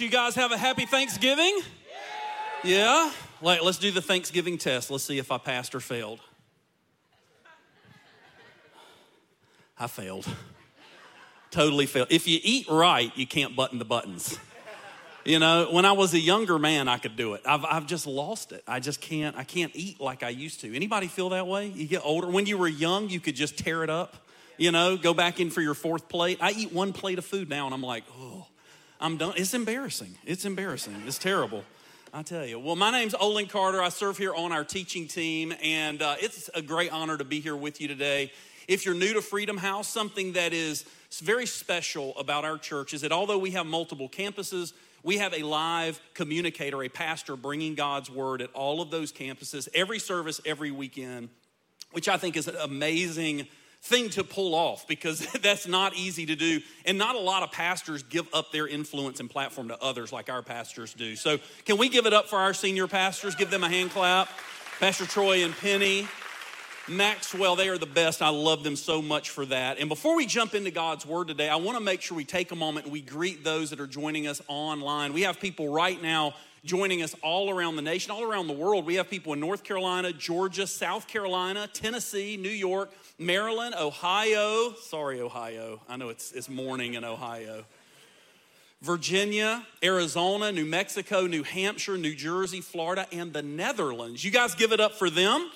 You guys have a happy Thanksgiving? Yeah? Like, let's do the Thanksgiving test. Let's see if I passed or failed. I failed. Totally failed. If you eat right, you can't button the buttons. You know, when I was a younger man, I could do it. I've, I've just lost it. I just can't, I can't eat like I used to. Anybody feel that way? You get older. When you were young, you could just tear it up you know, go back in for your fourth plate. I eat one plate of food now and I'm like, oh, I'm done. It's embarrassing. It's embarrassing. It's terrible. I tell you. Well, my name's Olin Carter. I serve here on our teaching team, and uh, it's a great honor to be here with you today. If you're new to Freedom House, something that is very special about our church is that although we have multiple campuses, we have a live communicator, a pastor bringing God's word at all of those campuses, every service, every weekend, which I think is an amazing thing to pull off because that's not easy to do. And not a lot of pastors give up their influence and platform to others like our pastors do. So, can we give it up for our senior pastors? Give them a hand clap. Pastor Troy and Penny. Maxwell, they are the best. I love them so much for that. And before we jump into God's Word today, I want to make sure we take a moment and we greet those that are joining us online. We have people right now joining us all around the nation, all around the world. We have people in North Carolina, Georgia, South Carolina, Tennessee, New York, Maryland, Ohio. Sorry, Ohio. I know it's, it's morning in Ohio. Virginia, Arizona, New Mexico, New Hampshire, New Jersey, Florida, and the Netherlands. You guys give it up for them.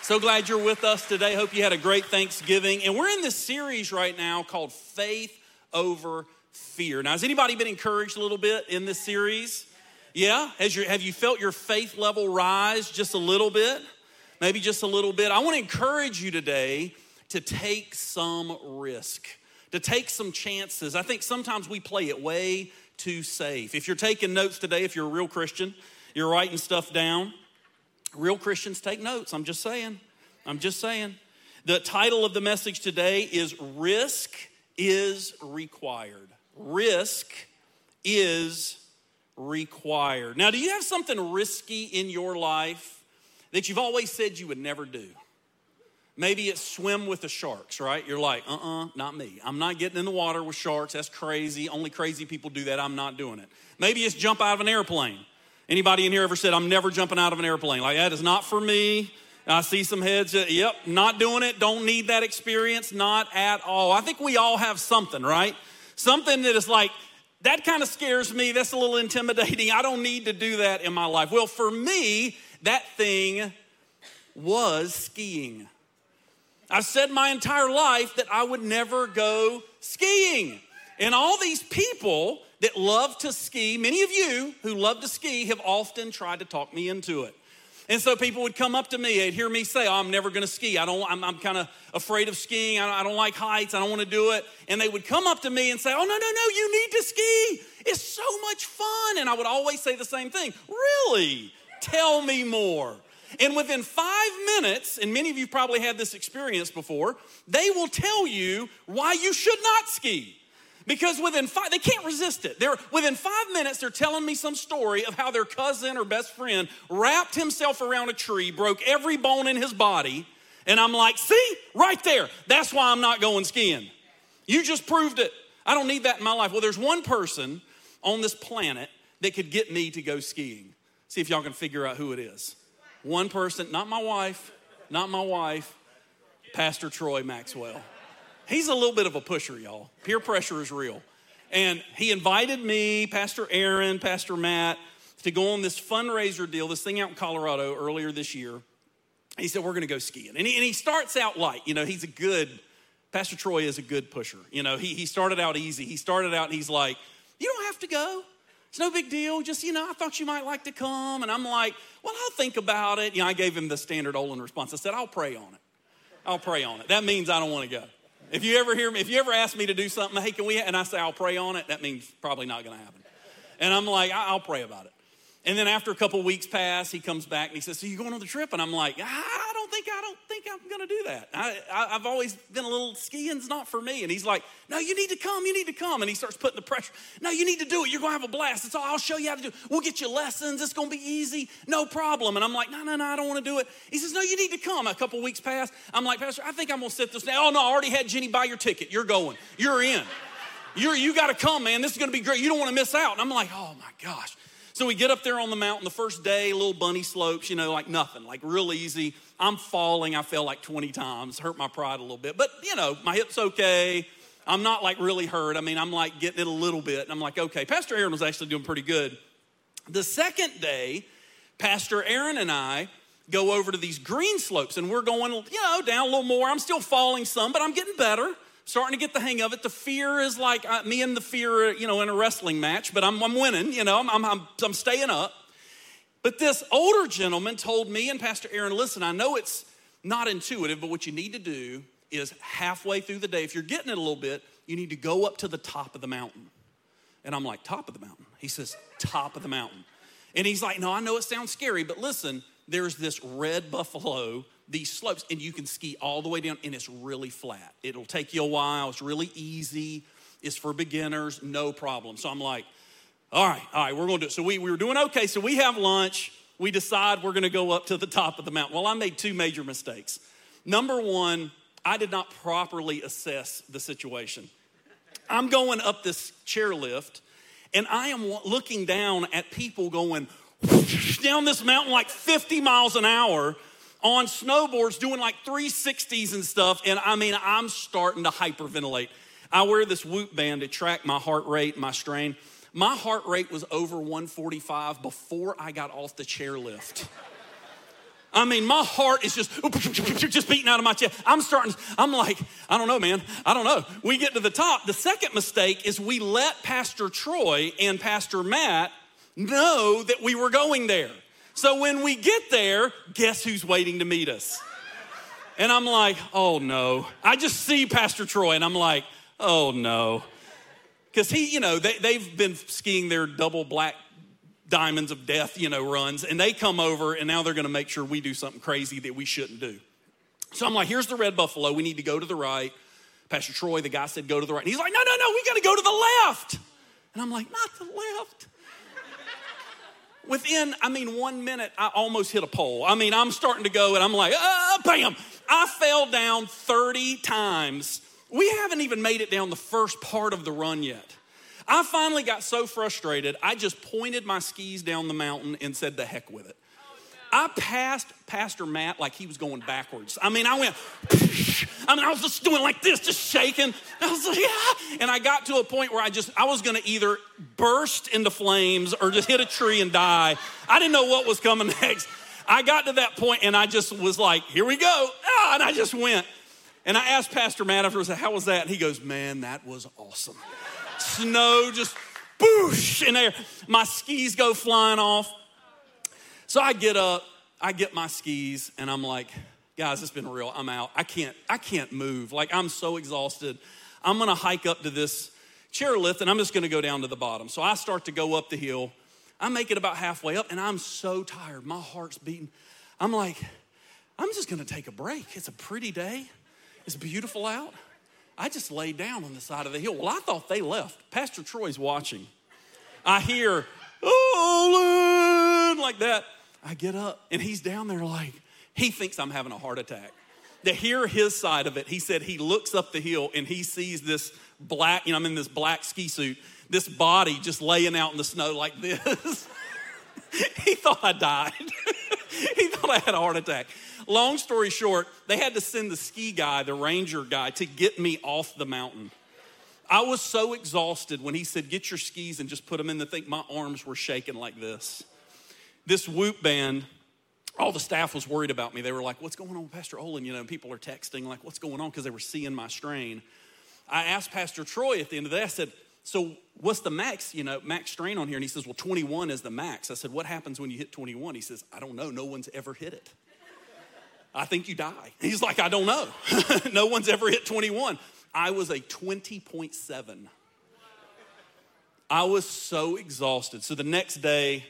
So glad you're with us today. Hope you had a great Thanksgiving. And we're in this series right now called Faith Over Fear. Now, has anybody been encouraged a little bit in this series? Yeah? Has your, have you felt your faith level rise just a little bit? Maybe just a little bit. I want to encourage you today to take some risk, to take some chances. I think sometimes we play it way too safe. If you're taking notes today, if you're a real Christian, you're writing stuff down. Real Christians take notes. I'm just saying. I'm just saying. The title of the message today is Risk is Required. Risk is required. Now, do you have something risky in your life? That you've always said you would never do. Maybe it's swim with the sharks, right? You're like, uh uh-uh, uh, not me. I'm not getting in the water with sharks. That's crazy. Only crazy people do that. I'm not doing it. Maybe it's jump out of an airplane. Anybody in here ever said, I'm never jumping out of an airplane? Like, that is not for me. I see some heads, that, yep, not doing it. Don't need that experience. Not at all. I think we all have something, right? Something that is like, that kind of scares me. That's a little intimidating. I don't need to do that in my life. Well, for me, that thing was skiing. I've said my entire life that I would never go skiing. And all these people that love to ski, many of you who love to ski have often tried to talk me into it. And so people would come up to me, they'd hear me say, oh, I'm never gonna ski. I don't, I'm, I'm kind of afraid of skiing. I don't, I don't like heights. I don't wanna do it. And they would come up to me and say, Oh, no, no, no, you need to ski. It's so much fun. And I would always say the same thing Really? Tell me more. And within five minutes, and many of you probably had this experience before, they will tell you why you should not ski. Because within five, they can't resist it. They're within five minutes, they're telling me some story of how their cousin or best friend wrapped himself around a tree, broke every bone in his body, and I'm like, see, right there. That's why I'm not going skiing. You just proved it. I don't need that in my life. Well, there's one person on this planet that could get me to go skiing. See if y'all can figure out who it is. One person, not my wife, not my wife, Pastor Troy Maxwell. He's a little bit of a pusher, y'all. Peer pressure is real. And he invited me, Pastor Aaron, Pastor Matt, to go on this fundraiser deal, this thing out in Colorado earlier this year. He said, We're going to go skiing. And he, and he starts out light. You know, he's a good, Pastor Troy is a good pusher. You know, he, he started out easy. He started out and he's like, You don't have to go. It's no big deal. Just, you know, I thought you might like to come. And I'm like, well, I'll think about it. You know, I gave him the standard Olin response. I said, I'll pray on it. I'll pray on it. That means I don't want to go. If you ever hear me, if you ever ask me to do something, hey, can we, and I say, I'll pray on it, that means probably not going to happen. And I'm like, I'll pray about it. And then after a couple weeks pass, he comes back and he says, So you going on the trip? And I'm like, I don't think I don't think I'm gonna do that. I, I, have always been a little skiing's not for me. And he's like, No, you need to come, you need to come. And he starts putting the pressure. No, you need to do it. You're gonna have a blast. It's all I'll show you how to do it. We'll get you lessons. It's gonna be easy, no problem. And I'm like, No, no, no, I don't want to do it. He says, No, you need to come. A couple weeks pass. I'm like, Pastor, I think I'm gonna sit this down. Oh no, I already had Jenny buy your ticket. You're going. You're in. You're, you got to come, man. This is going to be great. You don't want to miss out. And I'm like, oh my gosh. So we get up there on the mountain the first day, little bunny slopes, you know, like nothing, like real easy. I'm falling. I fell like 20 times, hurt my pride a little bit, but you know, my hip's okay. I'm not like really hurt. I mean, I'm like getting it a little bit. And I'm like, okay. Pastor Aaron was actually doing pretty good. The second day, Pastor Aaron and I go over to these green slopes and we're going, you know, down a little more. I'm still falling some, but I'm getting better starting to get the hang of it. The fear is like uh, me and the fear, you know, in a wrestling match, but I'm, I'm winning, you know, I'm, I'm, I'm, I'm staying up. But this older gentleman told me and Pastor Aaron, listen, I know it's not intuitive, but what you need to do is halfway through the day, if you're getting it a little bit, you need to go up to the top of the mountain. And I'm like, top of the mountain? He says, top of the mountain. And he's like, no, I know it sounds scary, but listen, there's this red buffalo these slopes and you can ski all the way down and it's really flat. It'll take you a while, it's really easy, it's for beginners, no problem. So I'm like, all right, all right, we're gonna do it. So we, we were doing okay, so we have lunch, we decide we're gonna go up to the top of the mountain. Well, I made two major mistakes. Number one, I did not properly assess the situation. I'm going up this chairlift and I am looking down at people going down this mountain like 50 miles an hour on snowboards doing like 360s and stuff. And I mean, I'm starting to hyperventilate. I wear this whoop band to track my heart rate, my strain. My heart rate was over 145 before I got off the chairlift. I mean, my heart is just just beating out of my chest. I'm starting. I'm like, I don't know, man. I don't know. We get to the top. The second mistake is we let Pastor Troy and Pastor Matt know that we were going there. So when we get there, guess who's waiting to meet us? And I'm like, oh no. I just see Pastor Troy and I'm like, oh no. Because he, you know, they, they've been skiing their double black diamonds of death, you know, runs, and they come over and now they're gonna make sure we do something crazy that we shouldn't do. So I'm like, here's the red buffalo. We need to go to the right. Pastor Troy, the guy said, go to the right. And he's like, no, no, no, we gotta go to the left. And I'm like, not the left within, I mean, one minute, I almost hit a pole. I mean, I'm starting to go and I'm like, ah, bam. I fell down 30 times. We haven't even made it down the first part of the run yet. I finally got so frustrated, I just pointed my skis down the mountain and said, the heck with it. I passed Pastor Matt like he was going backwards. I mean, I went, I mean, I was just doing like this, just shaking. I was like, yeah. And I got to a point where I just, I was gonna either burst into flames or just hit a tree and die. I didn't know what was coming next. I got to that point and I just was like, here we go. Ah, and I just went. And I asked Pastor Matt afterwards, how was that? And he goes, man, that was awesome. Snow just boosh in there. My skis go flying off. So I get up, I get my skis, and I'm like, guys, it's been real. I'm out. I can't, I can't move. Like I'm so exhausted. I'm gonna hike up to this chairlift and I'm just gonna go down to the bottom. So I start to go up the hill. I make it about halfway up and I'm so tired. My heart's beating. I'm like, I'm just gonna take a break. It's a pretty day. It's beautiful out. I just laid down on the side of the hill. Well, I thought they left. Pastor Troy's watching. I hear, oh, like that. I get up and he's down there like, he thinks I'm having a heart attack. To hear his side of it, he said he looks up the hill and he sees this black, you know, I'm in this black ski suit, this body just laying out in the snow like this. he thought I died. he thought I had a heart attack. Long story short, they had to send the ski guy, the ranger guy, to get me off the mountain. I was so exhausted when he said, Get your skis and just put them in the thing. My arms were shaking like this this whoop band, all the staff was worried about me. They were like, What's going on Pastor Olin? You know, people are texting, like, What's going on? Because they were seeing my strain. I asked Pastor Troy at the end of the day, I said, So what's the max, you know, max strain on here? And he says, Well, 21 is the max. I said, What happens when you hit 21? He says, I don't know. No one's ever hit it. I think you die. He's like, I don't know. no one's ever hit 21. I was a 20.7. I was so exhausted. So the next day,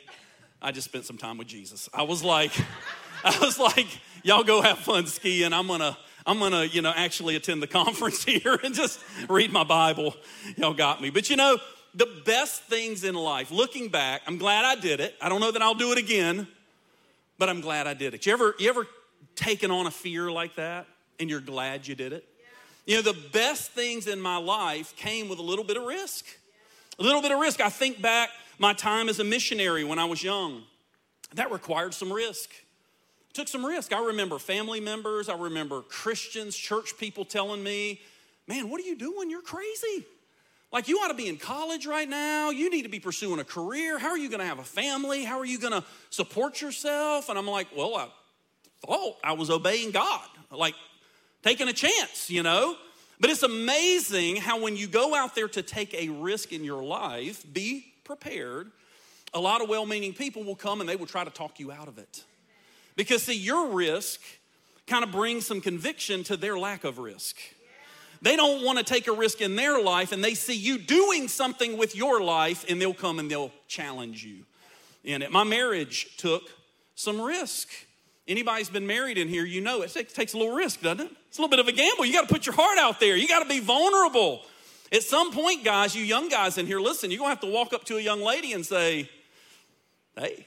I just spent some time with Jesus. I was like, I was like, y'all go have fun skiing. I'm gonna, I'm gonna, you know, actually attend the conference here and just read my Bible. Y'all got me. But you know, the best things in life, looking back, I'm glad I did it. I don't know that I'll do it again, but I'm glad I did it. You ever, you ever taken on a fear like that and you're glad you did it? You know, the best things in my life came with a little bit of risk. A little bit of risk. I think back my time as a missionary when I was young. That required some risk. Took some risk. I remember family members, I remember Christians, church people telling me, Man, what are you doing? You're crazy. Like, you ought to be in college right now. You need to be pursuing a career. How are you going to have a family? How are you going to support yourself? And I'm like, Well, I thought I was obeying God, like taking a chance, you know? But it's amazing how when you go out there to take a risk in your life, be prepared, a lot of well meaning people will come and they will try to talk you out of it. Because, see, your risk kind of brings some conviction to their lack of risk. They don't want to take a risk in their life and they see you doing something with your life and they'll come and they'll challenge you in it. My marriage took some risk. Anybody's been married in here, you know it takes a little risk, doesn't it? It's a little bit of a gamble. You got to put your heart out there, you got to be vulnerable. At some point, guys, you young guys in here, listen, you're going to have to walk up to a young lady and say, hey,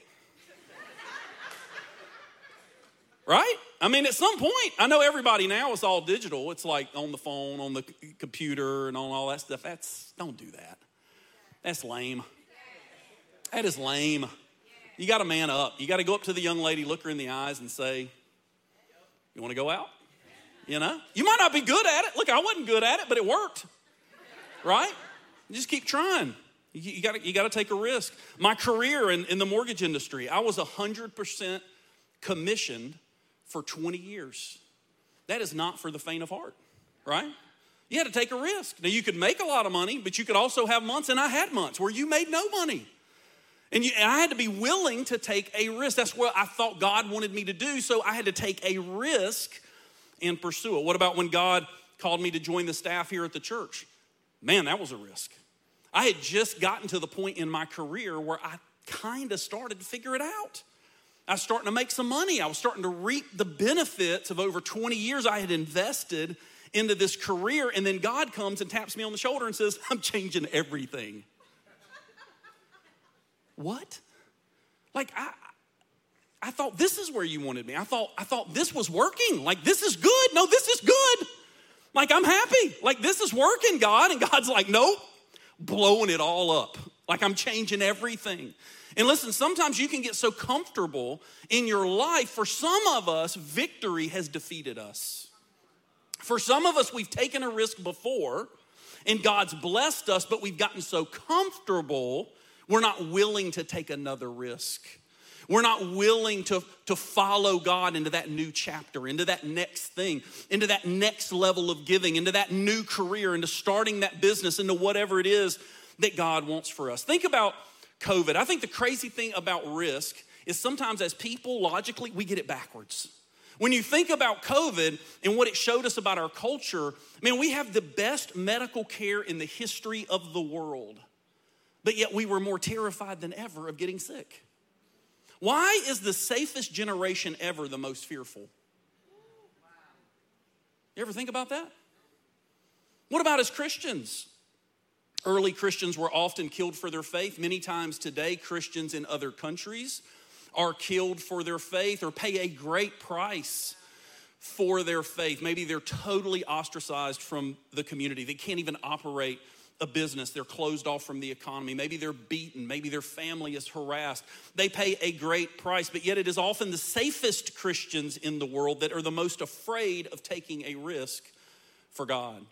right? I mean, at some point, I know everybody now is all digital. It's like on the phone, on the computer, and on all that stuff. That's, don't do that. That's lame. That is lame. You got to man up. You got to go up to the young lady, look her in the eyes, and say, You want to go out? You know? You might not be good at it. Look, I wasn't good at it, but it worked. Right? just keep trying. You, gotta, you gotta take a risk. My career in, in the mortgage industry, I was 100% commissioned for 20 years. That is not for the faint of heart, right? You had to take a risk. Now, you could make a lot of money, but you could also have months, and I had months where you made no money. And, you, and, I had to be willing to take a risk. That's what I thought God wanted me to do. So I had to take a risk and pursue it. What about when God called me to join the staff here at the church? Man, that was a risk. I had just gotten to the point in my career where I kind of started to figure it out. I was starting to make some money. I was starting to reap the benefits of over 20 years I had invested into this career. And then God comes and taps me on the shoulder and says, I'm changing everything. what? Like, I, I thought this is where you wanted me. I thought, I thought this was working. Like, this is good. No, this is good. Like, I'm happy. Like, this is working, God. And God's like, nope, blowing it all up. Like, I'm changing everything. And listen, sometimes you can get so comfortable in your life. For some of us, victory has defeated us. For some of us, we've taken a risk before and God's blessed us, but we've gotten so comfortable, we're not willing to take another risk. We're not willing to, to follow God into that new chapter, into that next thing, into that next level of giving, into that new career, into starting that business, into whatever it is that God wants for us. Think about COVID. I think the crazy thing about risk is sometimes as people, logically, we get it backwards. When you think about COVID and what it showed us about our culture, I mean, we have the best medical care in the history of the world. But yet we were more terrified than ever of getting sick. Why is the safest generation ever the most fearful? You ever think about that? What about as Christians? Early Christians were often killed for their faith. Many times today, Christians in other countries are killed for their faith or pay a great price for their faith. Maybe they're totally ostracized from the community. They can't even operate a business. They're closed off from the economy. Maybe they're beaten. Maybe their family is harassed. They pay a great price, but yet it is often the safest Christians in the world that are the most afraid of taking a risk for God.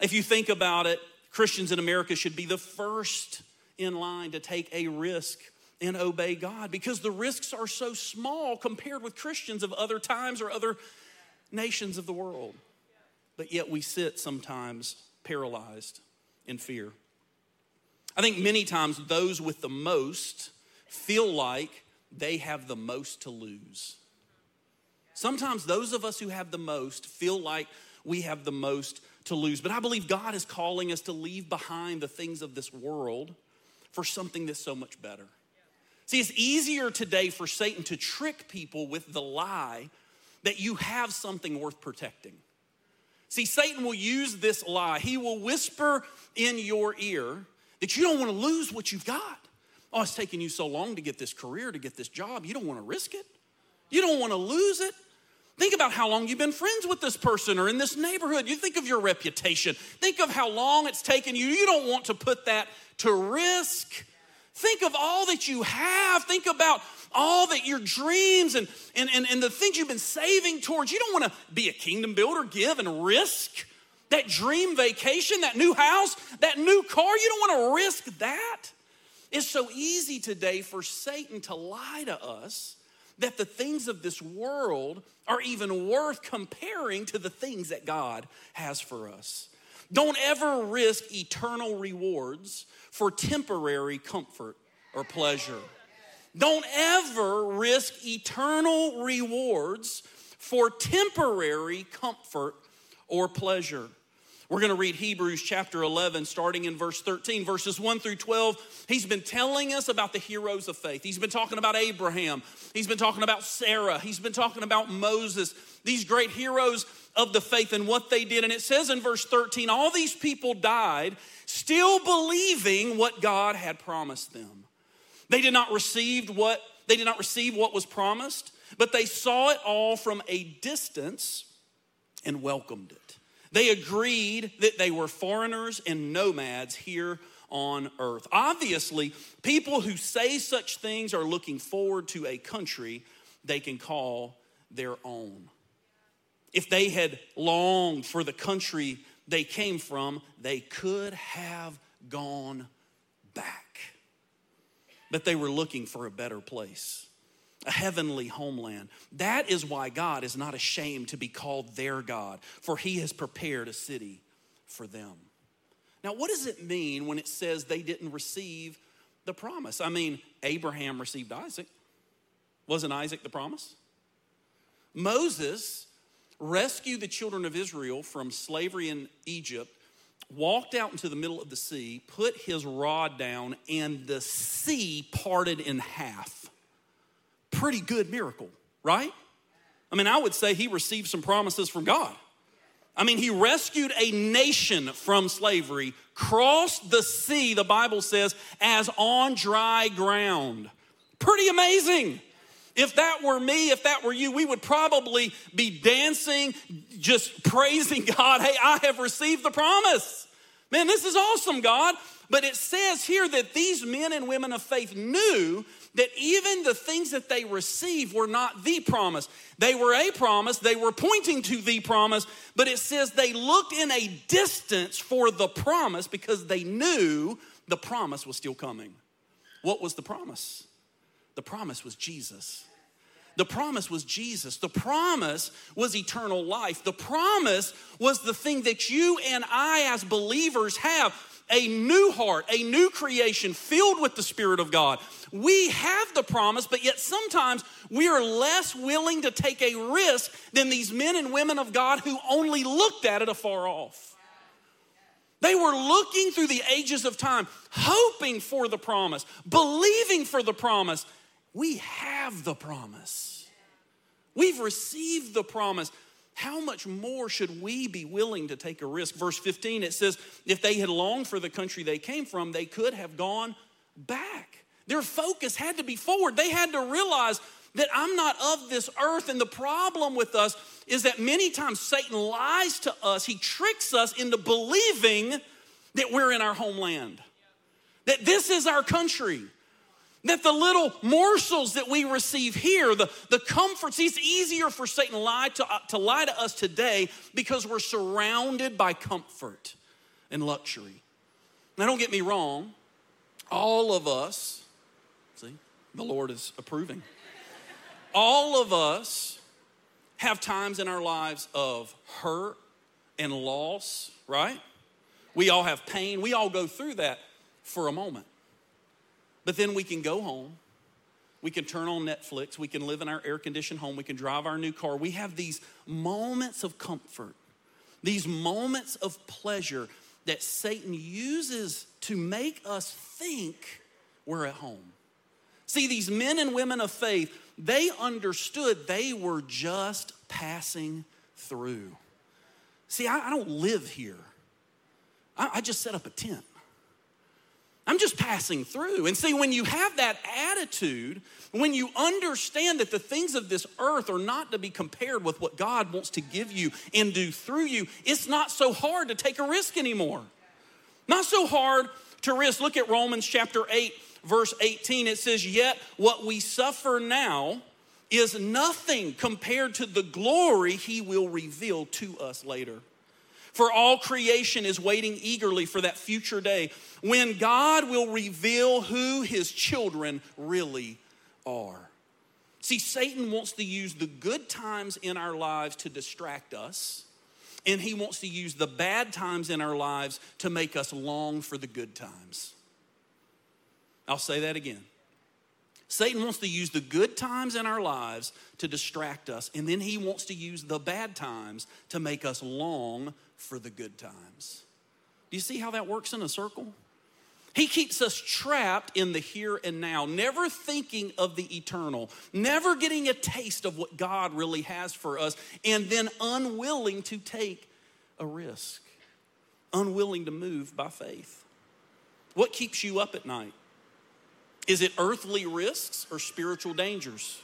If you think about it, Christians in America should be the first in line to take a risk and obey God because the risks are so small compared with Christians of other times or other nations of the world. But yet we sit sometimes paralyzed in fear. I think many times those with the most feel like they have the most to lose. Sometimes those of us who have the most feel like we have the most to lose. But I believe God is calling us to leave behind the things of this world for something that's so much better. See, it's easier today for Satan to trick people with the lie that you have something worth protecting. See, Satan will use this lie. He will whisper in your ear that you don't want to lose what you've got. Oh, it's taking you so long to get this career, to get this job. You don't want to risk it. You don't want to lose it. Think about how long you've been friends with this person or in this neighborhood. You think of your reputation. Think of how long it's taken you. You don't want to put that to risk. Think of all that you have. Think about all that your dreams and, and, and, and the things you've been saving towards. You don't want to be a kingdom builder, give and risk that dream vacation, that new house, that new car. You don't want to risk that. It's so easy today for Satan to lie to us that the things of this world are even worth comparing to the things that God has for us. Don't ever risk eternal rewards for temporary comfort or pleasure. Don't ever risk eternal rewards for temporary comfort or pleasure. We're going to read Hebrews chapter 11, starting in verse 13, verses 1 through 12. He's been telling us about the heroes of faith. He's been talking about Abraham. He's been talking about Sarah. He's been talking about Moses, these great heroes of the faith and what they did. And it says in verse 13, all these people died still believing what God had promised them. They did not receive what they did not receive what was promised, but they saw it all from a distance and welcomed it. They agreed that they were foreigners and nomads here on earth. Obviously, people who say such things are looking forward to a country they can call their own. If they had longed for the country they came from, they could have gone back. But they were looking for a better place a heavenly homeland. That is why God is not ashamed to be called their God, for he has prepared a city for them. Now, what does it mean when it says they didn't receive the promise? I mean, Abraham received Isaac. Wasn't Isaac the promise? Moses rescued the children of Israel from slavery in Egypt, walked out into the middle of the sea, put his rod down, and the sea parted in half pretty good miracle, right? I mean, I would say he received some promises from God. I mean, he rescued a nation from slavery, crossed the sea, the Bible says, as on dry ground. Pretty amazing. If that were me, if that were you, we would probably be dancing, just praising God. Hey, I have received the promise. Man, this is awesome, God. But it says here that these men and women of faith knew that even the things that they received were not the promise. They were a promise, they were pointing to the promise, but it says they looked in a distance for the promise because they knew the promise was still coming. What was the promise? The promise was Jesus. The promise was Jesus. The promise was eternal life. The promise was the thing that you and I, as believers, have a new heart, a new creation filled with the Spirit of God. We have the promise, but yet sometimes we are less willing to take a risk than these men and women of God who only looked at it afar off. They were looking through the ages of time, hoping for the promise, believing for the promise. We have the promise. We've received the promise how much more should we be willing to take a risk? Verse 15, it says, if they had longed for the country they came from, they could have gone back. Their focus had to be forward. They had to realize that I'm not of this earth. And the problem with us is that many times Satan lies to us, he tricks us into believing that we're in our homeland, that this is our country. That the little morsels that we receive here, the, the comforts, it's easier for Satan lie to, uh, to lie to us today because we're surrounded by comfort and luxury. Now, don't get me wrong, all of us, see, the Lord is approving. All of us have times in our lives of hurt and loss, right? We all have pain. We all go through that for a moment. But then we can go home. We can turn on Netflix. We can live in our air conditioned home. We can drive our new car. We have these moments of comfort, these moments of pleasure that Satan uses to make us think we're at home. See, these men and women of faith, they understood they were just passing through. See, I, I don't live here, I, I just set up a tent. I'm just passing through. And see, when you have that attitude, when you understand that the things of this earth are not to be compared with what God wants to give you and do through you, it's not so hard to take a risk anymore. Not so hard to risk. Look at Romans chapter 8, verse 18. It says, Yet what we suffer now is nothing compared to the glory he will reveal to us later. For all creation is waiting eagerly for that future day when God will reveal who his children really are. See, Satan wants to use the good times in our lives to distract us, and he wants to use the bad times in our lives to make us long for the good times. I'll say that again. Satan wants to use the good times in our lives to distract us, and then he wants to use the bad times to make us long for the good times. Do you see how that works in a circle? He keeps us trapped in the here and now, never thinking of the eternal, never getting a taste of what God really has for us, and then unwilling to take a risk, unwilling to move by faith. What keeps you up at night? Is it earthly risks or spiritual dangers?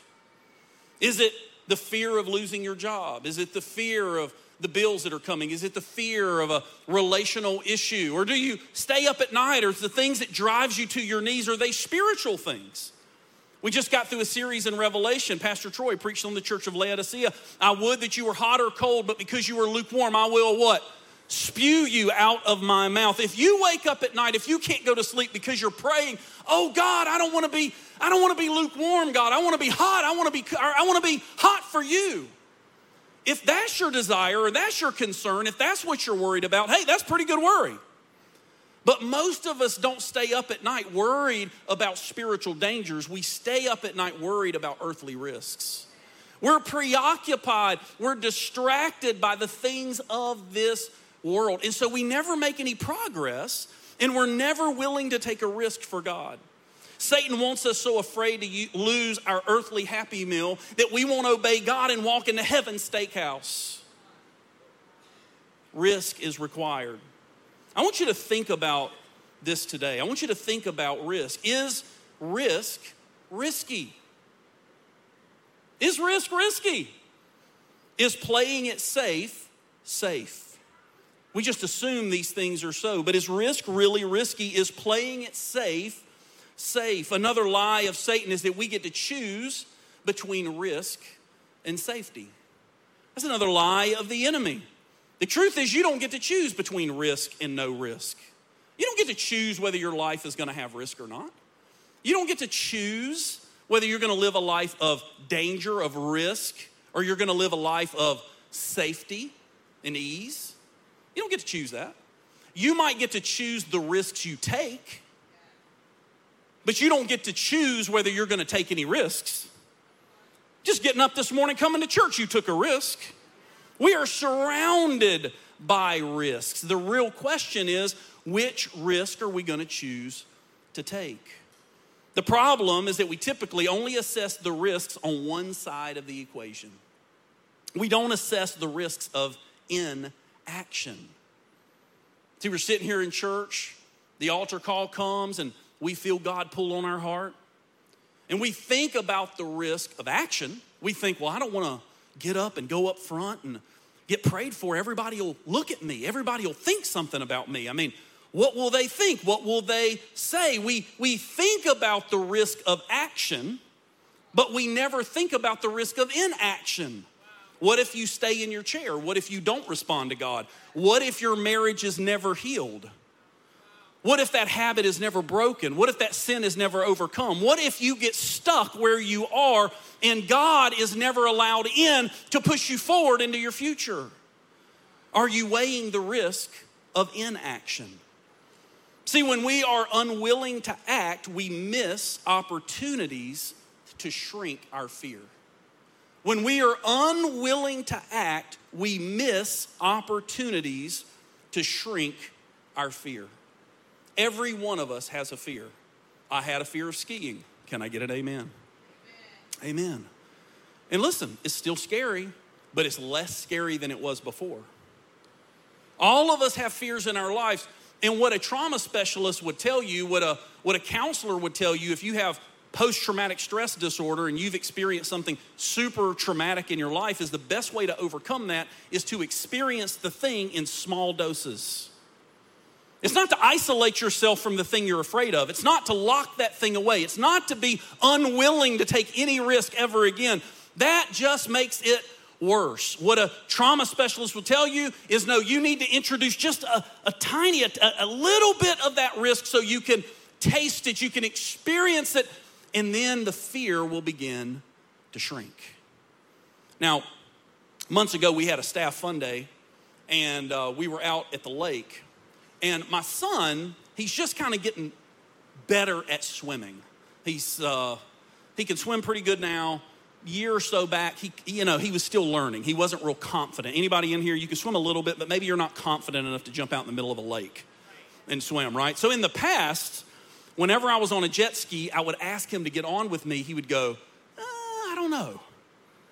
Is it the fear of losing your job? Is it the fear of the bills that are coming? Is it the fear of a relational issue? Or do you stay up at night? Or is the things that drives you to your knees, are they spiritual things? We just got through a series in Revelation. Pastor Troy preached on the church of Laodicea. I would that you were hot or cold, but because you were lukewarm, I will what? Spew you out of my mouth. If you wake up at night, if you can't go to sleep because you're praying, oh God, I don't want to be, I don't want to be lukewarm, God. I want to be hot. I want to be, I want to be hot for you. If that's your desire or that's your concern, if that's what you're worried about, hey, that's pretty good worry. But most of us don't stay up at night worried about spiritual dangers. We stay up at night worried about earthly risks. We're preoccupied, we're distracted by the things of this world. And so we never make any progress, and we're never willing to take a risk for God. Satan wants us so afraid to lose our earthly happy meal that we won't obey God and walk into heaven's steakhouse. Risk is required. I want you to think about this today. I want you to think about risk. Is risk risky? Is risk risky? Is playing it safe safe? We just assume these things are so, but is risk really risky? Is playing it safe safe. Another lie of Satan is that we get to choose between risk and safety. That's another lie of the enemy. The truth is, you don't get to choose between risk and no risk. You don't get to choose whether your life is going to have risk or not. You don't get to choose whether you're going to live a life of danger, of risk, or you're going to live a life of safety and ease. You don't get to choose that. You might get to choose the risks you take, but you don't get to choose whether you're going to take any risks. Just getting up this morning, coming to church, you took a risk. We are surrounded by risks. The real question is which risk are we going to choose to take? The problem is that we typically only assess the risks on one side of the equation. We don't assess the risks of inaction. See, we're sitting here in church, the altar call comes, and we feel God pull on our heart. And we think about the risk of action. We think, well, I don't want to get up and go up front and get prayed for. Everybody will look at me, everybody will think something about me. I mean, what will they think? What will they say? We, we think about the risk of action, but we never think about the risk of inaction. What if you stay in your chair? What if you don't respond to God? What if your marriage is never healed? What if that habit is never broken? What if that sin is never overcome? What if you get stuck where you are and God is never allowed in to push you forward into your future? Are you weighing the risk of inaction? See, when we are unwilling to act, we miss opportunities to shrink our fear. When we are unwilling to act, we miss opportunities to shrink our fear. Every one of us has a fear. I had a fear of skiing. Can I get an amen? Amen. amen. And listen, it's still scary, but it's less scary than it was before. All of us have fears in our lives, And what a trauma specialist would tell you, what a, what a counselor would tell you if you have post traumatic stress disorder and you've experienced something super traumatic in your life, is the best way to overcome that is to experience the thing in small doses. It's not to isolate yourself from the thing you're afraid of. It's not to lock that thing away. It's not to be unwilling to take any risk ever again. That just makes it worse. What a trauma specialist will tell you is no, you need to introduce just a, a tiny, a, a little bit of that risk so you can taste it, you can experience it, and then the fear will begin to shrink. Now, months ago, we had a staff fun day, and uh, we were out at the lake. And my son, he's just kind of getting better at swimming. He's, uh, he can swim pretty good now year or so back, he, you know, he was still learning. He wasn't real confident. Anybody in here, you can swim a little bit, but maybe you're not confident enough to jump out in the middle of a lake and swim, right? So in the past, whenever I was on a jet ski, I would ask him to get on with me. He would go, uh, I don't know.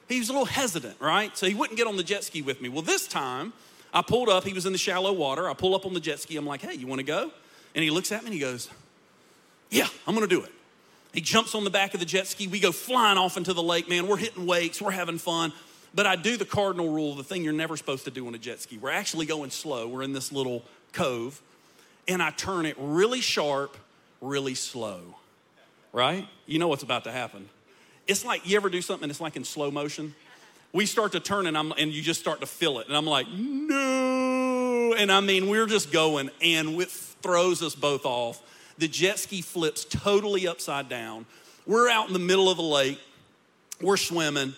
He was a little hesitant, right? So he wouldn't get on the jet ski with me. Well, this time, I pulled up. He was in the shallow water. I pull up on the jet ski. I'm like, hey, you want to go? And he looks at me and he goes, yeah, I'm going to do it. He jumps on the back of the jet ski. We go flying off into the lake, man. We're hitting wakes, we're having fun. But I do the cardinal rule, the thing you're never supposed to do on a jet ski. We're actually going slow. We're in this little cove, and I turn it really sharp, really slow. Right? You know what's about to happen. It's like you ever do something it's like in slow motion? We start to turn and I'm and you just start to feel it. And I'm like, no. And I mean, we're just going and it throws us both off. The jet ski flips totally upside down. We're out in the middle of the lake. We're swimming.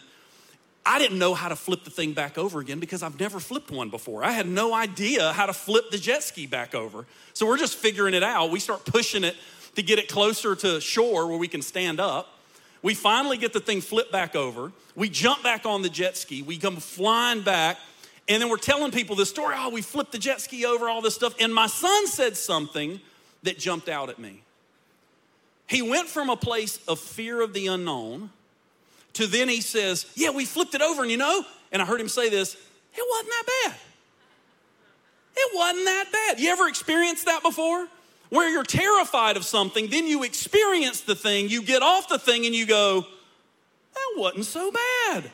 I didn't know how to flip the thing back over again because I've never flipped one before. I had no idea how to flip the jet ski back over. So we're just figuring it out. We start pushing it to get it closer to shore where we can stand up. We finally get the thing flipped back over. We jump back on the jet ski. We come flying back. And then we're telling people this story. Oh, we flipped the jet ski over, all this stuff. And my son said something that jumped out at me. He went from a place of fear of the unknown to then he says, Yeah, we flipped it over, and you know, and I heard him say this, it wasn't that bad. It wasn't that bad. You ever experienced that before? Where you're terrified of something, then you experience the thing, you get off the thing, and you go, That wasn't so bad.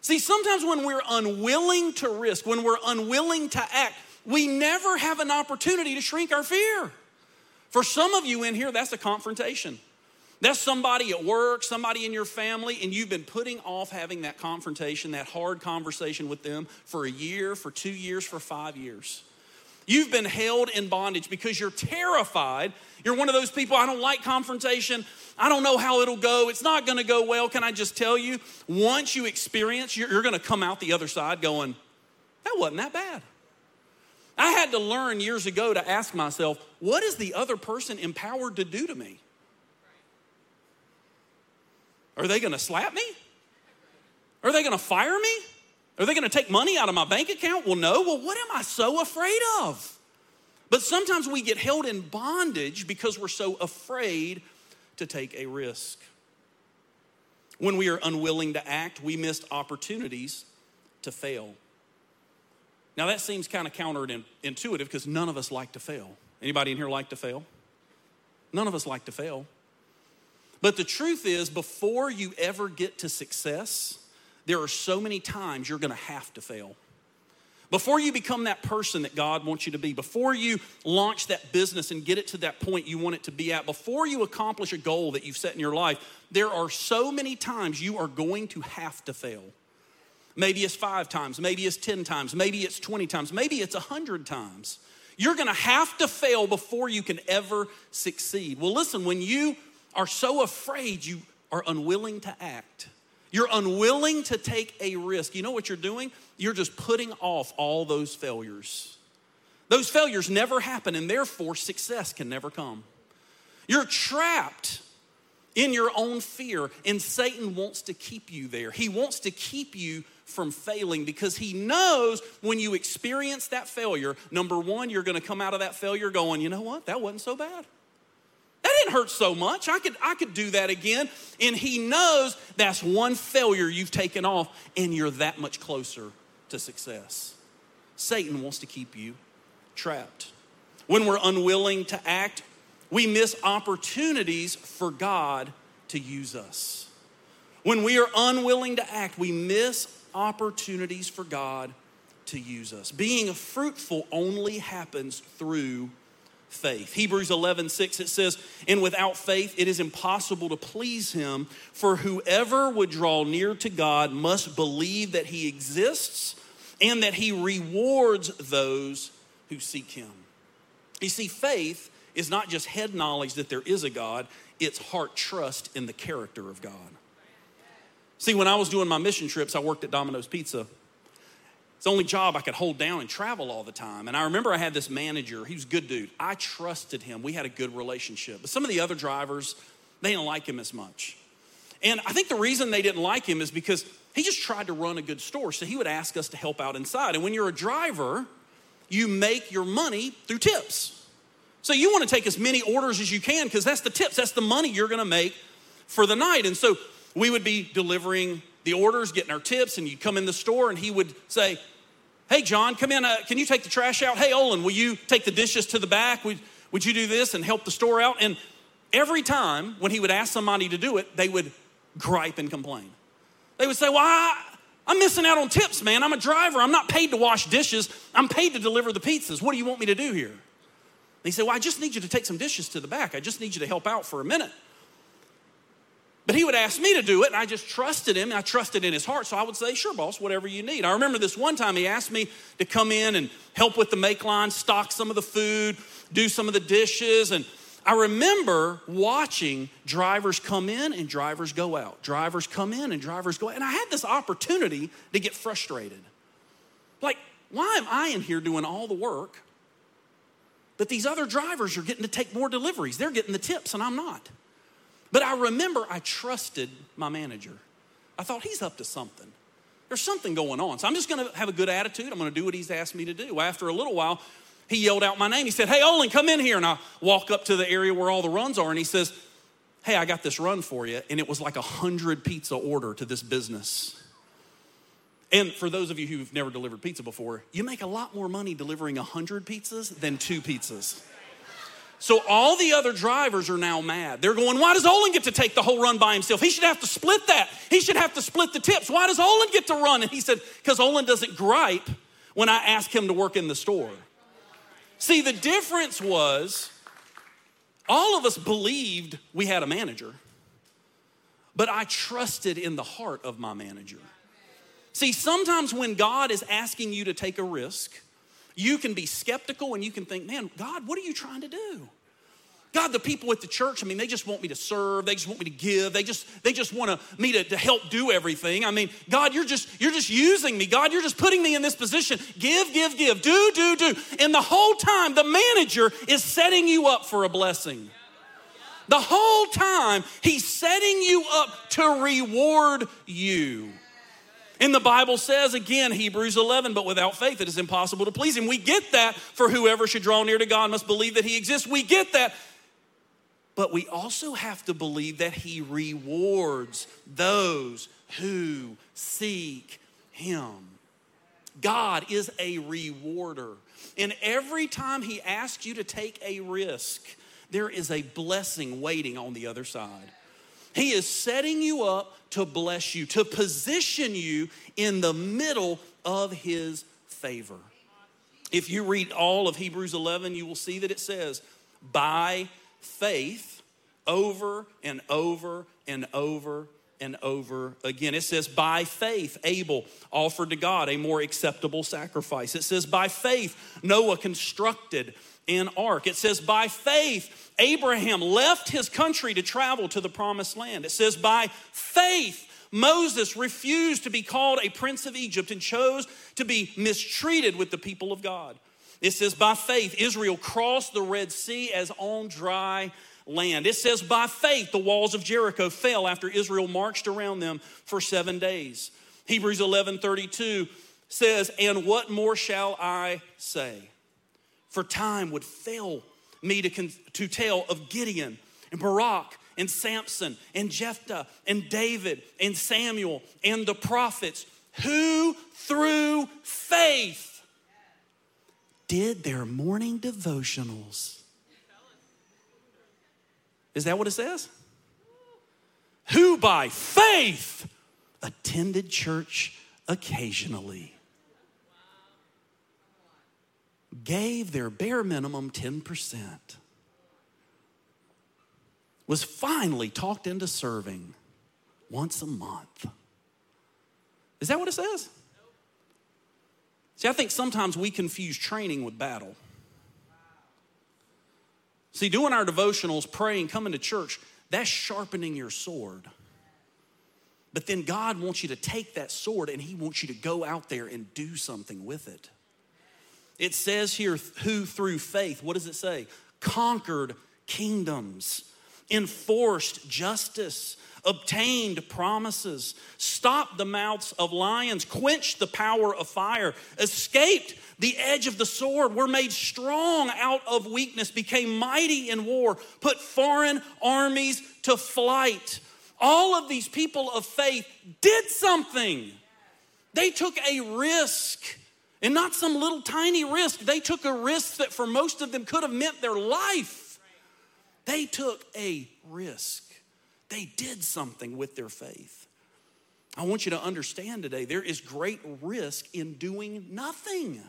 See, sometimes when we're unwilling to risk, when we're unwilling to act, we never have an opportunity to shrink our fear. For some of you in here, that's a confrontation. That's somebody at work, somebody in your family, and you've been putting off having that confrontation, that hard conversation with them for a year, for two years, for five years. You've been held in bondage because you're terrified. You're one of those people, I don't like confrontation. I don't know how it'll go. It's not going to go well. Can I just tell you? Once you experience, you're, you're going to come out the other side going, that wasn't that bad. I had to learn years ago to ask myself, what is the other person empowered to do to me? Are they gonna slap me? Are they gonna fire me? Are they gonna take money out of my bank account? Well, no. Well, what am I so afraid of? But sometimes we get held in bondage because we're so afraid to take a risk. When we are unwilling to act, we miss opportunities to fail. Now that seems kind of counterintuitive because none of us like to fail. Anybody in here like to fail? None of us like to fail. But the truth is, before you ever get to success, there are so many times you're gonna have to fail. Before you become that person that God wants you to be, before you launch that business and get it to that point you want it to be at, before you accomplish a goal that you've set in your life, there are so many times you are going to have to fail. Maybe it's five times, maybe it's 10 times, maybe it's 20 times, maybe it's 100 times. You're gonna have to fail before you can ever succeed. Well, listen, when you are so afraid, you are unwilling to act. You're unwilling to take a risk. You know what you're doing? You're just putting off all those failures. Those failures never happen, and therefore success can never come. You're trapped in your own fear, and Satan wants to keep you there. He wants to keep you from failing because he knows when you experience that failure, number one, you're going to come out of that failure going, you know what? That wasn't so bad. Didn't hurt so much. I could, I could do that again. And he knows that's one failure you've taken off, and you're that much closer to success. Satan wants to keep you trapped. When we're unwilling to act, we miss opportunities for God to use us. When we are unwilling to act, we miss opportunities for God to use us. Being fruitful only happens through faith. Hebrews 11, 6, it says, And without faith it is impossible to please him, for whoever would draw near to God must believe that he exists and that he rewards those who seek him. You see, faith is not just head knowledge that there is a God, it's heart trust in the character of God. See, when I was doing my mission trips, I worked at Domino's Pizza. It's the only job I could hold down and travel all the time. And I remember I had this manager, he was a good dude. I trusted him. We had a good relationship. But some of the other drivers, they didn't like him as much. And I think the reason they didn't like him is because he just tried to run a good store. So he would ask us to help out inside. And when you're a driver, you make your money through tips. So you want to take as many orders as you can because that's the tips, that's the money you're going to make for the night. And so we would be delivering the orders, getting our tips, and you'd come in the store and he would say, Hey, John, come in. Uh, can you take the trash out? Hey, Olin, will you take the dishes to the back? Would, would you do this and help the store out? And every time when he would ask somebody to do it, they would gripe and complain. They would say, Well, I, I'm missing out on tips, man. I'm a driver. I'm not paid to wash dishes. I'm paid to deliver the pizzas. What do you want me to do here? he said, Well, I just need you to take some dishes to the back. I just need you to help out for a minute. But he would ask me to do it, and I just trusted him. I trusted in his heart. So I would say, Sure, boss, whatever you need. I remember this one time he asked me to come in and help with the make line, stock some of the food, do some of the dishes. And I remember watching drivers come in and drivers go out, drivers come in and drivers go out. And I had this opportunity to get frustrated. Like, why am I in here doing all the work? But these other drivers are getting to take more deliveries. They're getting the tips, and I'm not. But I remember I trusted my manager. I thought he's up to something. There's something going on. So I'm just going to have a good attitude. I'm going to do what he's asked me to do. After a little while, he yelled out my name. He said, Hey, Olin, come in here. And I walk up to the area where all the runs are, and he says, Hey, I got this run for you. And it was like a hundred pizza order to this business. And for those of you who've never delivered pizza before, you make a lot more money delivering 100 pizzas than two pizzas. So all the other drivers are now mad. They're going, why does Olin get to take the whole run by himself? He should have to split that. He should have to split the tips. Why does Olin get to run? And he said, because Olin doesn't gripe when I ask him to work in the store. See, the difference was all of us believed we had a manager, but I trusted in the heart of my manager. See, sometimes when God is asking you to take a risk, you can be skeptical and you can think, man, God, what are you trying to do? God, the people at the church, I mean, they just want me to serve. They just want me to give. They just, they just want me to, to help do everything. I mean, God, you're just, you're just using me. God, you're just putting me in this position. Give, give, give. Do, do, do. And the whole time, the manager is setting you up for a blessing. The whole time, he's setting you up to reward you. And the Bible says again, Hebrews 11, but without faith it is impossible to please Him. We get that for whoever should draw near to God must believe that He exists. We get that. But we also have to believe that He rewards those who seek Him. God is a rewarder. And every time He asks you to take a risk, there is a blessing waiting on the other side. He is setting you up to bless you, to position you in the middle of His favor. If you read all of Hebrews 11, you will see that it says, by faith, over and over and over and over again. It says, by faith, Abel offered to God a more acceptable sacrifice. It says, by faith, Noah constructed an ark. It says, by faith, Abraham left his country to travel to the promised land. It says, by faith, Moses refused to be called a prince of Egypt and chose to be mistreated with the people of God. It says, by faith, Israel crossed the Red Sea as on dry land. It says, by faith, the walls of Jericho fell after Israel marched around them for seven days. Hebrews 11 32 says, And what more shall I say? For time would fail me to, con- to tell of Gideon and Barak and Samson and Jephthah and David and Samuel and the prophets who through faith did their morning devotionals. Is that what it says? Who by faith attended church occasionally, gave their bare minimum 10%, was finally talked into serving once a month. Is that what it says? See, I think sometimes we confuse training with battle. See, doing our devotionals, praying, coming to church, that's sharpening your sword. But then God wants you to take that sword and He wants you to go out there and do something with it. It says here, who through faith, what does it say? Conquered kingdoms, enforced justice, obtained promises, stopped the mouths of lions, quenched the power of fire, escaped the edge of the sword, were made strong out of weakness, became mighty in war, put foreign armies to flight. All of these people of faith did something. They took a risk. And not some little tiny risk. They took a risk that for most of them could have meant their life. They took a risk. They did something with their faith. I want you to understand today there is great risk in doing nothing.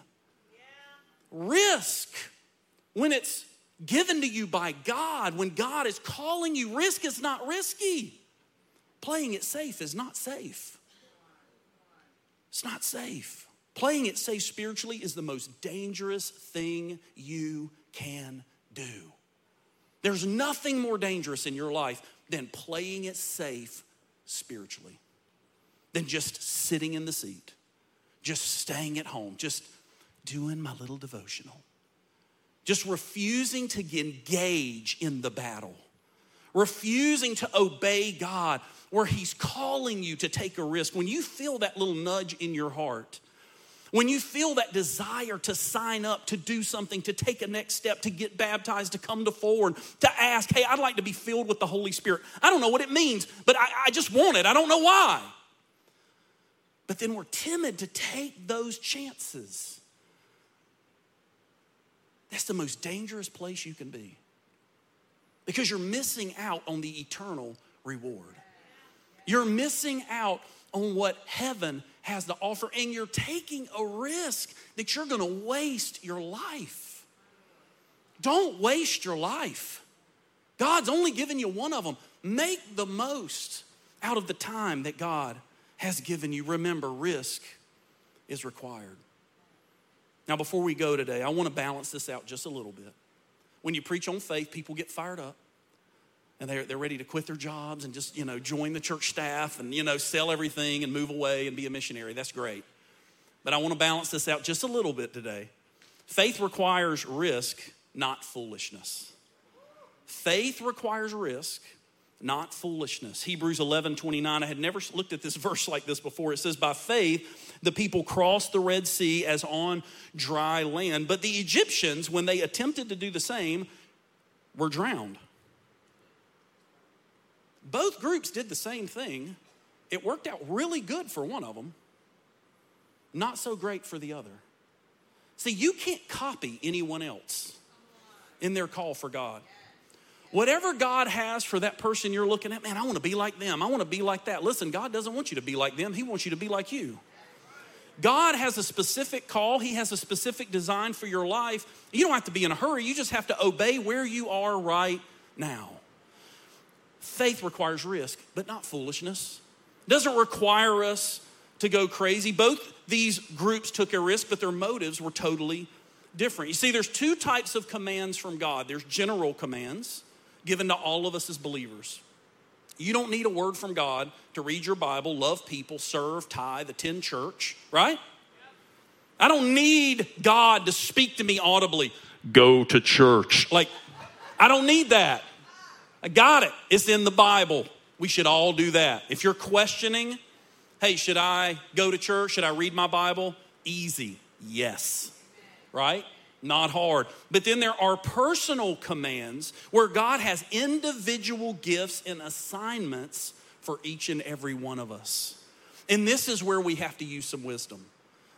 Risk when it's given to you by God, when God is calling you, risk is not risky. Playing it safe is not safe. It's not safe. Playing it safe spiritually is the most dangerous thing you can do. There's nothing more dangerous in your life than playing it safe spiritually, than just sitting in the seat, just staying at home, just doing my little devotional, just refusing to engage in the battle, refusing to obey God where He's calling you to take a risk, when you feel that little nudge in your heart, when you feel that desire to sign up, to do something, to take a next step, to get baptized, to come to forward, to ask, hey, I'd like to be filled with the Holy Spirit. I don't know what it means, but I, I just want it. I don't know why. But then we're timid to take those chances. That's the most dangerous place you can be because you're missing out on the eternal reward. You're missing out on what heaven has to offer, and you're taking a risk that you're gonna waste your life. Don't waste your life. God's only given you one of them. Make the most out of the time that God has given you. Remember, risk is required. Now, before we go today, I wanna balance this out just a little bit. When you preach on faith, people get fired up and they're, they're ready to quit their jobs and just you know join the church staff and you know sell everything and move away and be a missionary. That's great. But i want to balance this out just a little bit today. Faith requires risk not foolishness. Faith requires risk not foolishness. Hebrews 11 29 i had never looked at this verse like this before. It says by faith the people crossed the red sea as on dry land but the egyptians when they attempted to do the same were drowned both groups did the same thing. It worked out really good for one of them, not so great for the other. See, you can't copy anyone else in their call for God. Whatever God has for that person you're looking at, man, I want to be like them. I want to be like that. Listen, God doesn't want you to be like them, He wants you to be like you. God has a specific call, He has a specific design for your life. You don't have to be in a hurry, you just have to obey where you are right now. Faith requires risk, but not foolishness. It doesn't require us to go crazy. Both these groups took a risk, but their motives were totally different. You see, there's two types of commands from God there's general commands given to all of us as believers. You don't need a word from God to read your Bible, love people, serve, tithe, attend church, right? I don't need God to speak to me audibly. Go to church. Like, I don't need that. I got it. It's in the Bible. We should all do that. If you're questioning, hey, should I go to church? Should I read my Bible? Easy. Yes. Right? Not hard. But then there are personal commands where God has individual gifts and assignments for each and every one of us. And this is where we have to use some wisdom.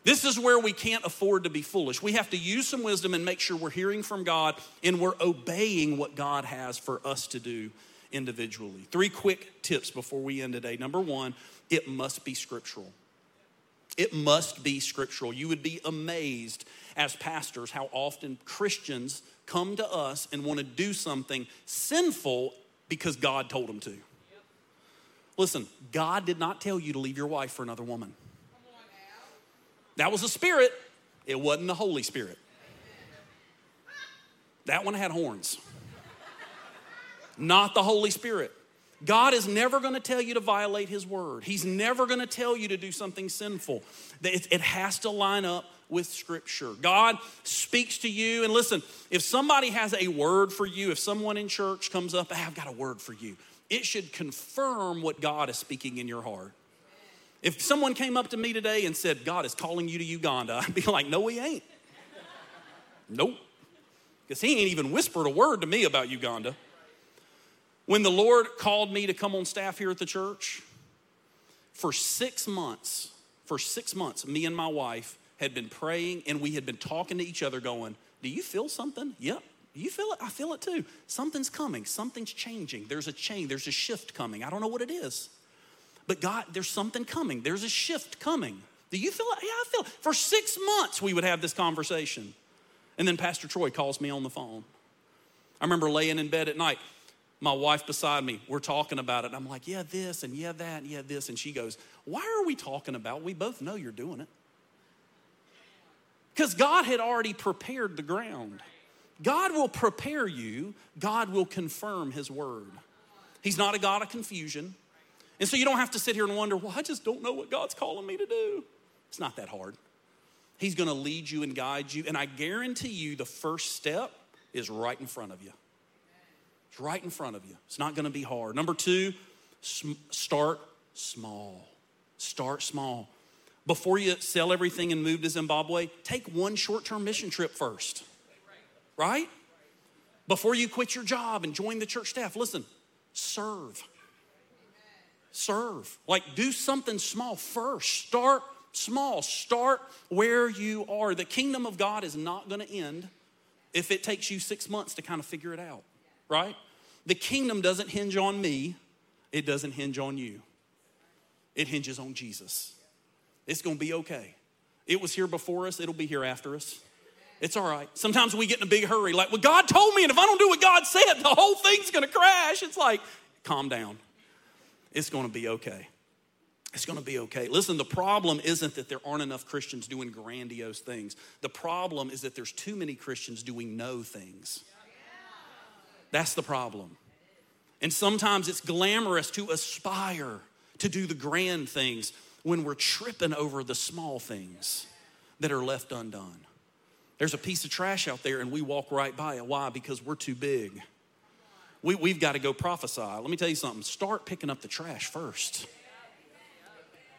This is where we can't afford to be foolish. We have to use some wisdom and make sure we're hearing from God and we're obeying what God has for us to do individually. Three quick tips before we end today. Number one, it must be scriptural. It must be scriptural. You would be amazed as pastors how often Christians come to us and want to do something sinful because God told them to. Listen, God did not tell you to leave your wife for another woman. That was a spirit, it wasn't the Holy Spirit. That one had horns, not the Holy Spirit. God is never going to tell you to violate His word. He's never going to tell you to do something sinful. It has to line up with Scripture. God speaks to you, and listen, if somebody has a word for you, if someone in church comes up, hey, I've got a word for you, it should confirm what God is speaking in your heart. If someone came up to me today and said, God is calling you to Uganda, I'd be like, no, he ain't. nope. Because he ain't even whispered a word to me about Uganda. When the Lord called me to come on staff here at the church, for six months, for six months, me and my wife had been praying and we had been talking to each other, going, Do you feel something? Yep. You feel it? I feel it too. Something's coming, something's changing. There's a change, there's a shift coming. I don't know what it is. But God, there's something coming, there's a shift coming. Do you feel it? Yeah, I feel it. For six months, we would have this conversation. And then Pastor Troy calls me on the phone. I remember laying in bed at night my wife beside me, we're talking about it. I'm like, yeah, this and yeah, that and yeah, this. And she goes, why are we talking about? It? We both know you're doing it. Because God had already prepared the ground. God will prepare you, God will confirm His word. He's not a God of confusion. And so you don't have to sit here and wonder, well, I just don't know what God's calling me to do. It's not that hard. He's gonna lead you and guide you. And I guarantee you, the first step is right in front of you. It's right in front of you. It's not to be hard. Number two, start small. Start small. Before you sell everything and move to Zimbabwe, take one short term mission trip first. Right? Before you quit your job and join the church staff, listen, serve. Serve. Like, do something small first. Start small. Start where you are. The kingdom of God is not going to end if it takes you six months to kind of figure it out right? The kingdom doesn't hinge on me, it doesn't hinge on you. It hinges on Jesus. It's gonna be okay. It was here before us, it'll be here after us. It's all right. Sometimes we get in a big hurry, like, well, God told me, and if I don't do what God said, the whole thing's gonna crash. It's like, calm down. It's gonna be okay. It's gonna be okay. Listen, the problem isn't that there aren't enough Christians doing grandiose things. The problem is that there's too many Christians doing no things. That's the problem. And sometimes it's glamorous to aspire to do the grand things when we're tripping over the small things that are left undone. There's a piece of trash out there and we walk right by it. Why? Because we're too big. We, we've got to go prophesy. Let me tell you something start picking up the trash first.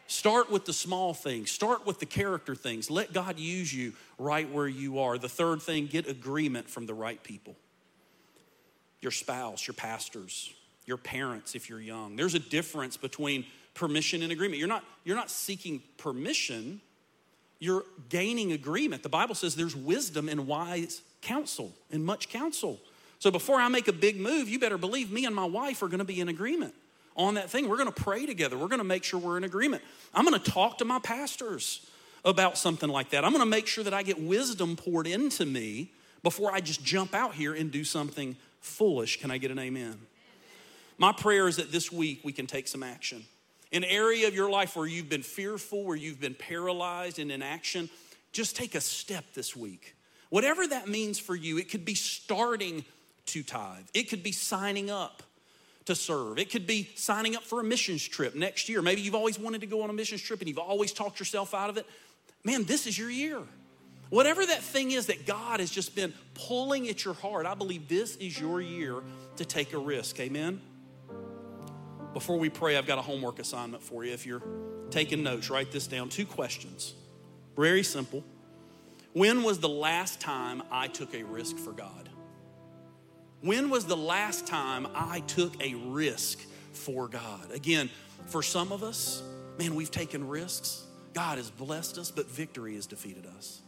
Start with the small things, start with the character things. Let God use you right where you are. The third thing, get agreement from the right people your spouse, your pastors, your parents if you're young. There's a difference between permission and agreement. You're not, you're not seeking permission, you're gaining agreement. The Bible says there's wisdom and wise counsel, and much counsel. So before I make a big move, you better believe me and my wife are gonna be in agreement on that thing. We're gonna pray together, we're gonna make sure we're in agreement. I'm gonna talk to my pastors about something like that. I'm gonna make sure that I get wisdom poured into me before I just jump out here and do something foolish. Can I get an amen? My prayer is that this week we can take some action. An area of your life where you've been fearful, where you've been paralyzed in inaction, just take a step this week. Whatever that means for you, it could be starting to tithe, it could be signing up to serve. It could be signing up for a missions trip next year. Maybe you've always wanted to go on a missions trip and you've always talked yourself out of it. Man, this is your year. Whatever that thing is that God has just been pulling at your heart, I believe this is your year to take a risk. Amen? Before we pray, I've got a homework assignment for you. If you're taking notes, write this down. Two questions. Very simple. When was the last time I took a risk for God? When was the last time I took a risk for God? Again, for some of us, man, we've taken risks God has blessed us, but victory has defeated us.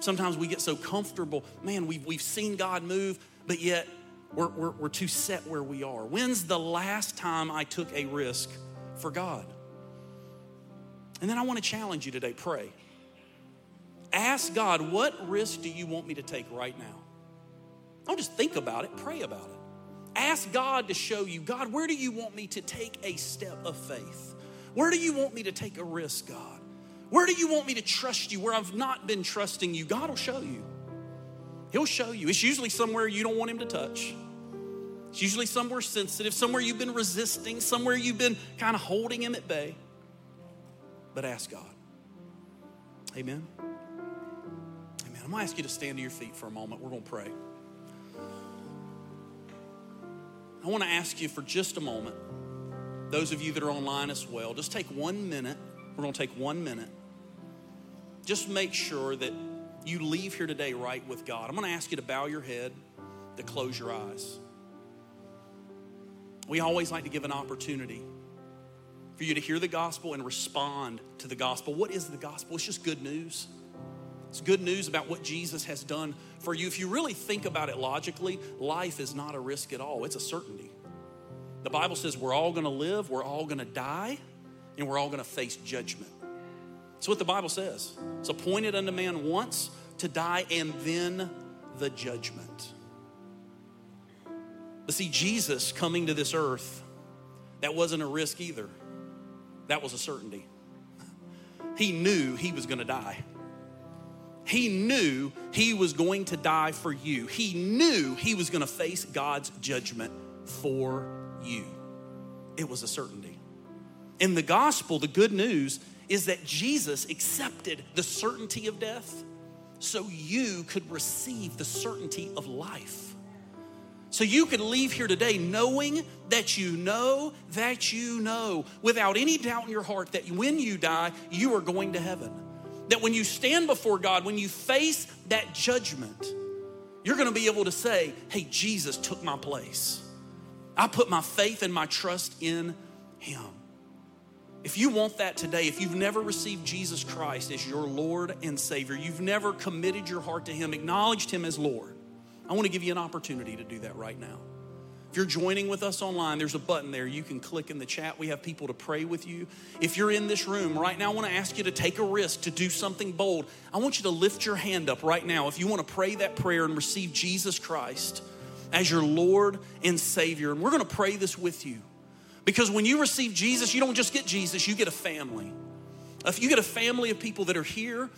Sometimes we get so comfortable, man, we've, we've seen God move, but yet we're, we're, we're too set where we are. When's the last time I took a risk for God? And then I want to challenge you today pray. Ask God, what risk do you want me to take right now? Don't just think about it, pray about it. Ask God to show you, God, where do you want me to take a step of faith? Where do you want me to take a risk, God? Where do you want me to trust you where I've not been trusting you? God will show you. He'll show you. It's usually somewhere you don't want Him to touch. It's usually somewhere sensitive, somewhere you've been resisting, somewhere you've been kind of holding Him at bay. But ask God. Amen. Amen. I'm going to ask you to stand to your feet for a moment. We're going to pray. I want to ask you for just a moment, those of you that are online as well, just take one minute. We're going to take one minute. Just make sure that you leave here today right with God. I'm going to ask you to bow your head, to close your eyes. We always like to give an opportunity for you to hear the gospel and respond to the gospel. What is the gospel? It's just good news. It's good news about what Jesus has done for you. If you really think about it logically, life is not a risk at all, it's a certainty. The Bible says we're all gonna live, we're all gonna die, and we're all gonna face judgment. That's what the Bible says. It's appointed unto man once to die and then the judgment. But see, Jesus coming to this earth, that wasn't a risk either. That was a certainty. He knew he was gonna die. He knew he was going to die for you. He knew he was going to face God's judgment for you. It was a certainty. In the gospel, the good news is that Jesus accepted the certainty of death so you could receive the certainty of life. So you could leave here today knowing that you know that you know without any doubt in your heart that when you die, you are going to heaven. That when you stand before God, when you face that judgment, you're gonna be able to say, Hey, Jesus took my place. I put my faith and my trust in Him. If you want that today, if you've never received Jesus Christ as your Lord and Savior, you've never committed your heart to Him, acknowledged Him as Lord, I wanna give you an opportunity to do that right now. If you're joining with us online, there's a button there. You can click in the chat. We have people to pray with you. If you're in this room right now, I want to ask you to take a risk, to do something bold. I want you to lift your hand up right now if you want to pray that prayer and receive Jesus Christ as your Lord and Savior. And we're going to pray this with you. Because when you receive Jesus, you don't just get Jesus, you get a family. If you get a family of people that are here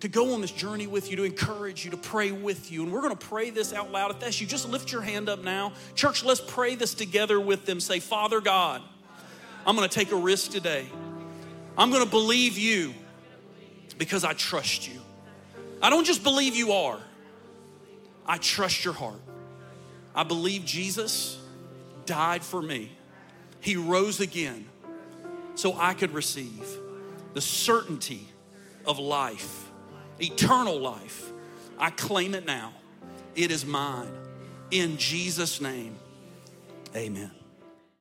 to go on this journey with you, to encourage you, to pray with you. And we're going to pray this out loud. If that's you, just lift your hand up now. Church, let's pray this together with them. Say, Father God, I'm going to take a risk today. I'm going to believe you because I trust you. I don't just believe you are, I trust your heart. I believe Jesus died for me, He rose again so I could receive the certainty of life eternal life. I claim it now. It is mine. In Jesus' name, amen.